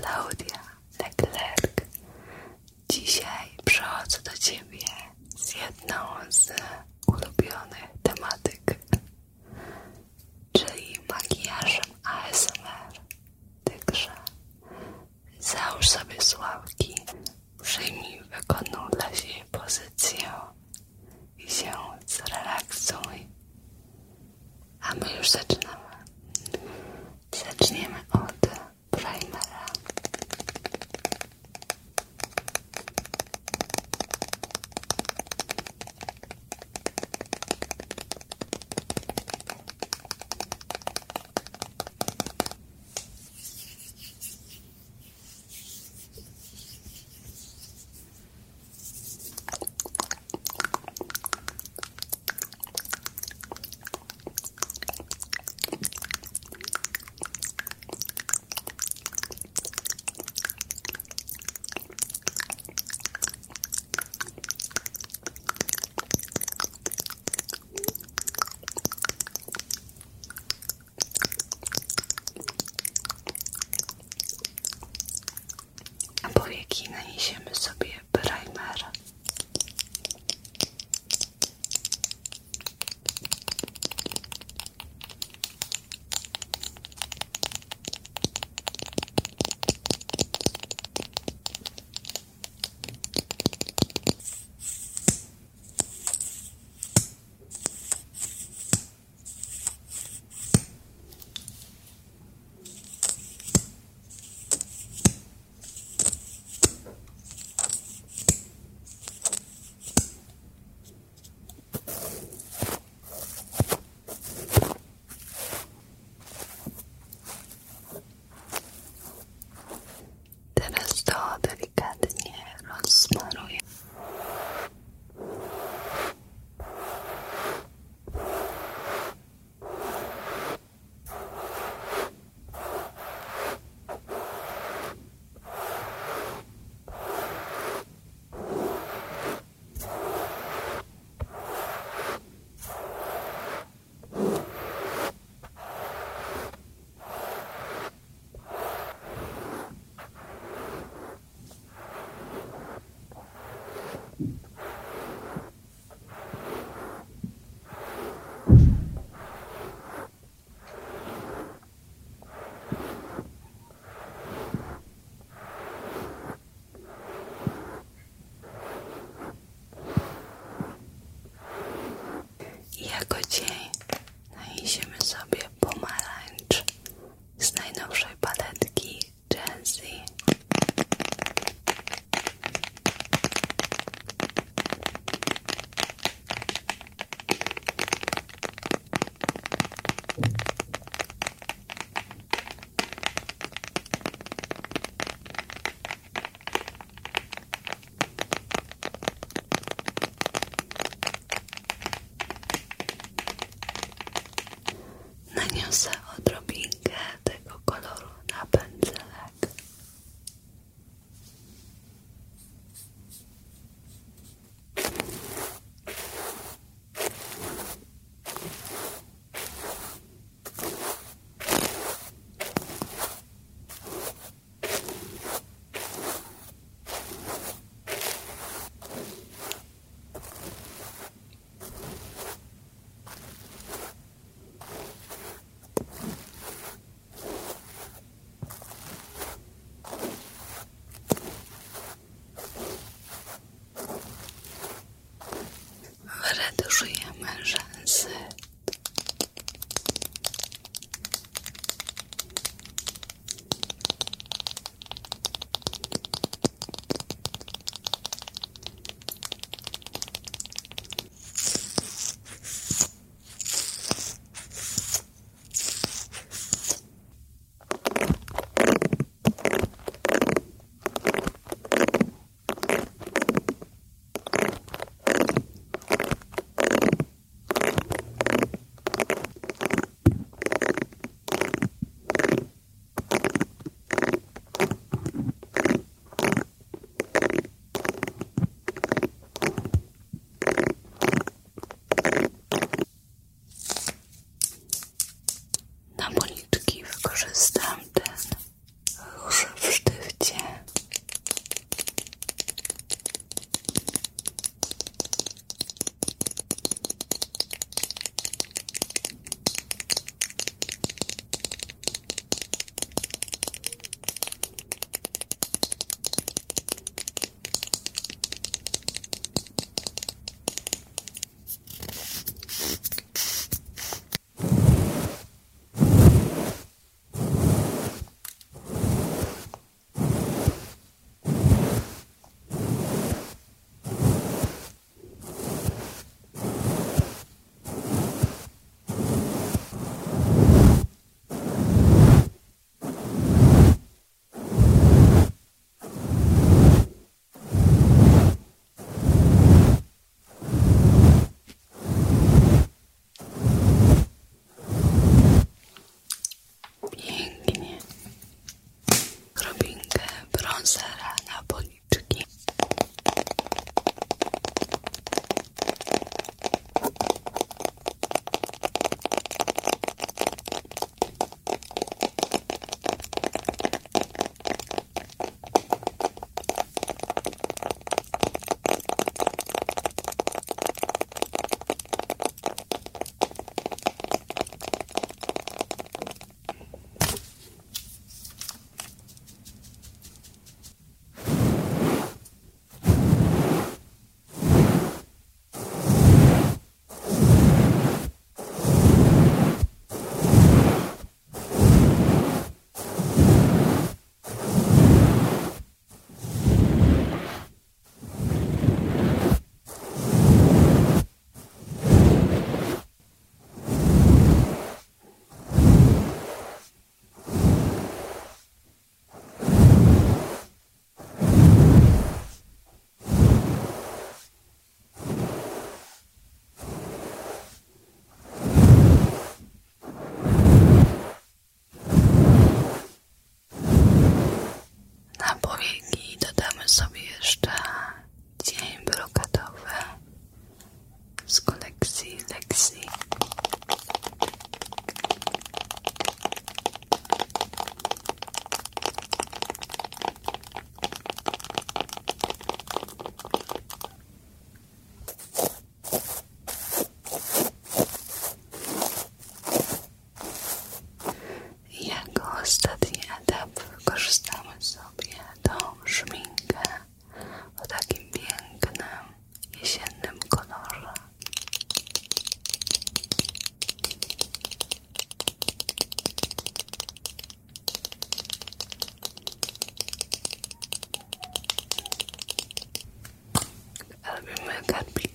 Klaudia tak, Leclerc. Dzisiaj przychodzę do Ciebie z jedną z ulubionych tematyk, czyli makijażem ASMR. Także załóż sobie sławki, przyjmij wygodną dla siebie pozycję i się zrelaksuj. A my już zaczynamy. użyjemy rzęs. got be.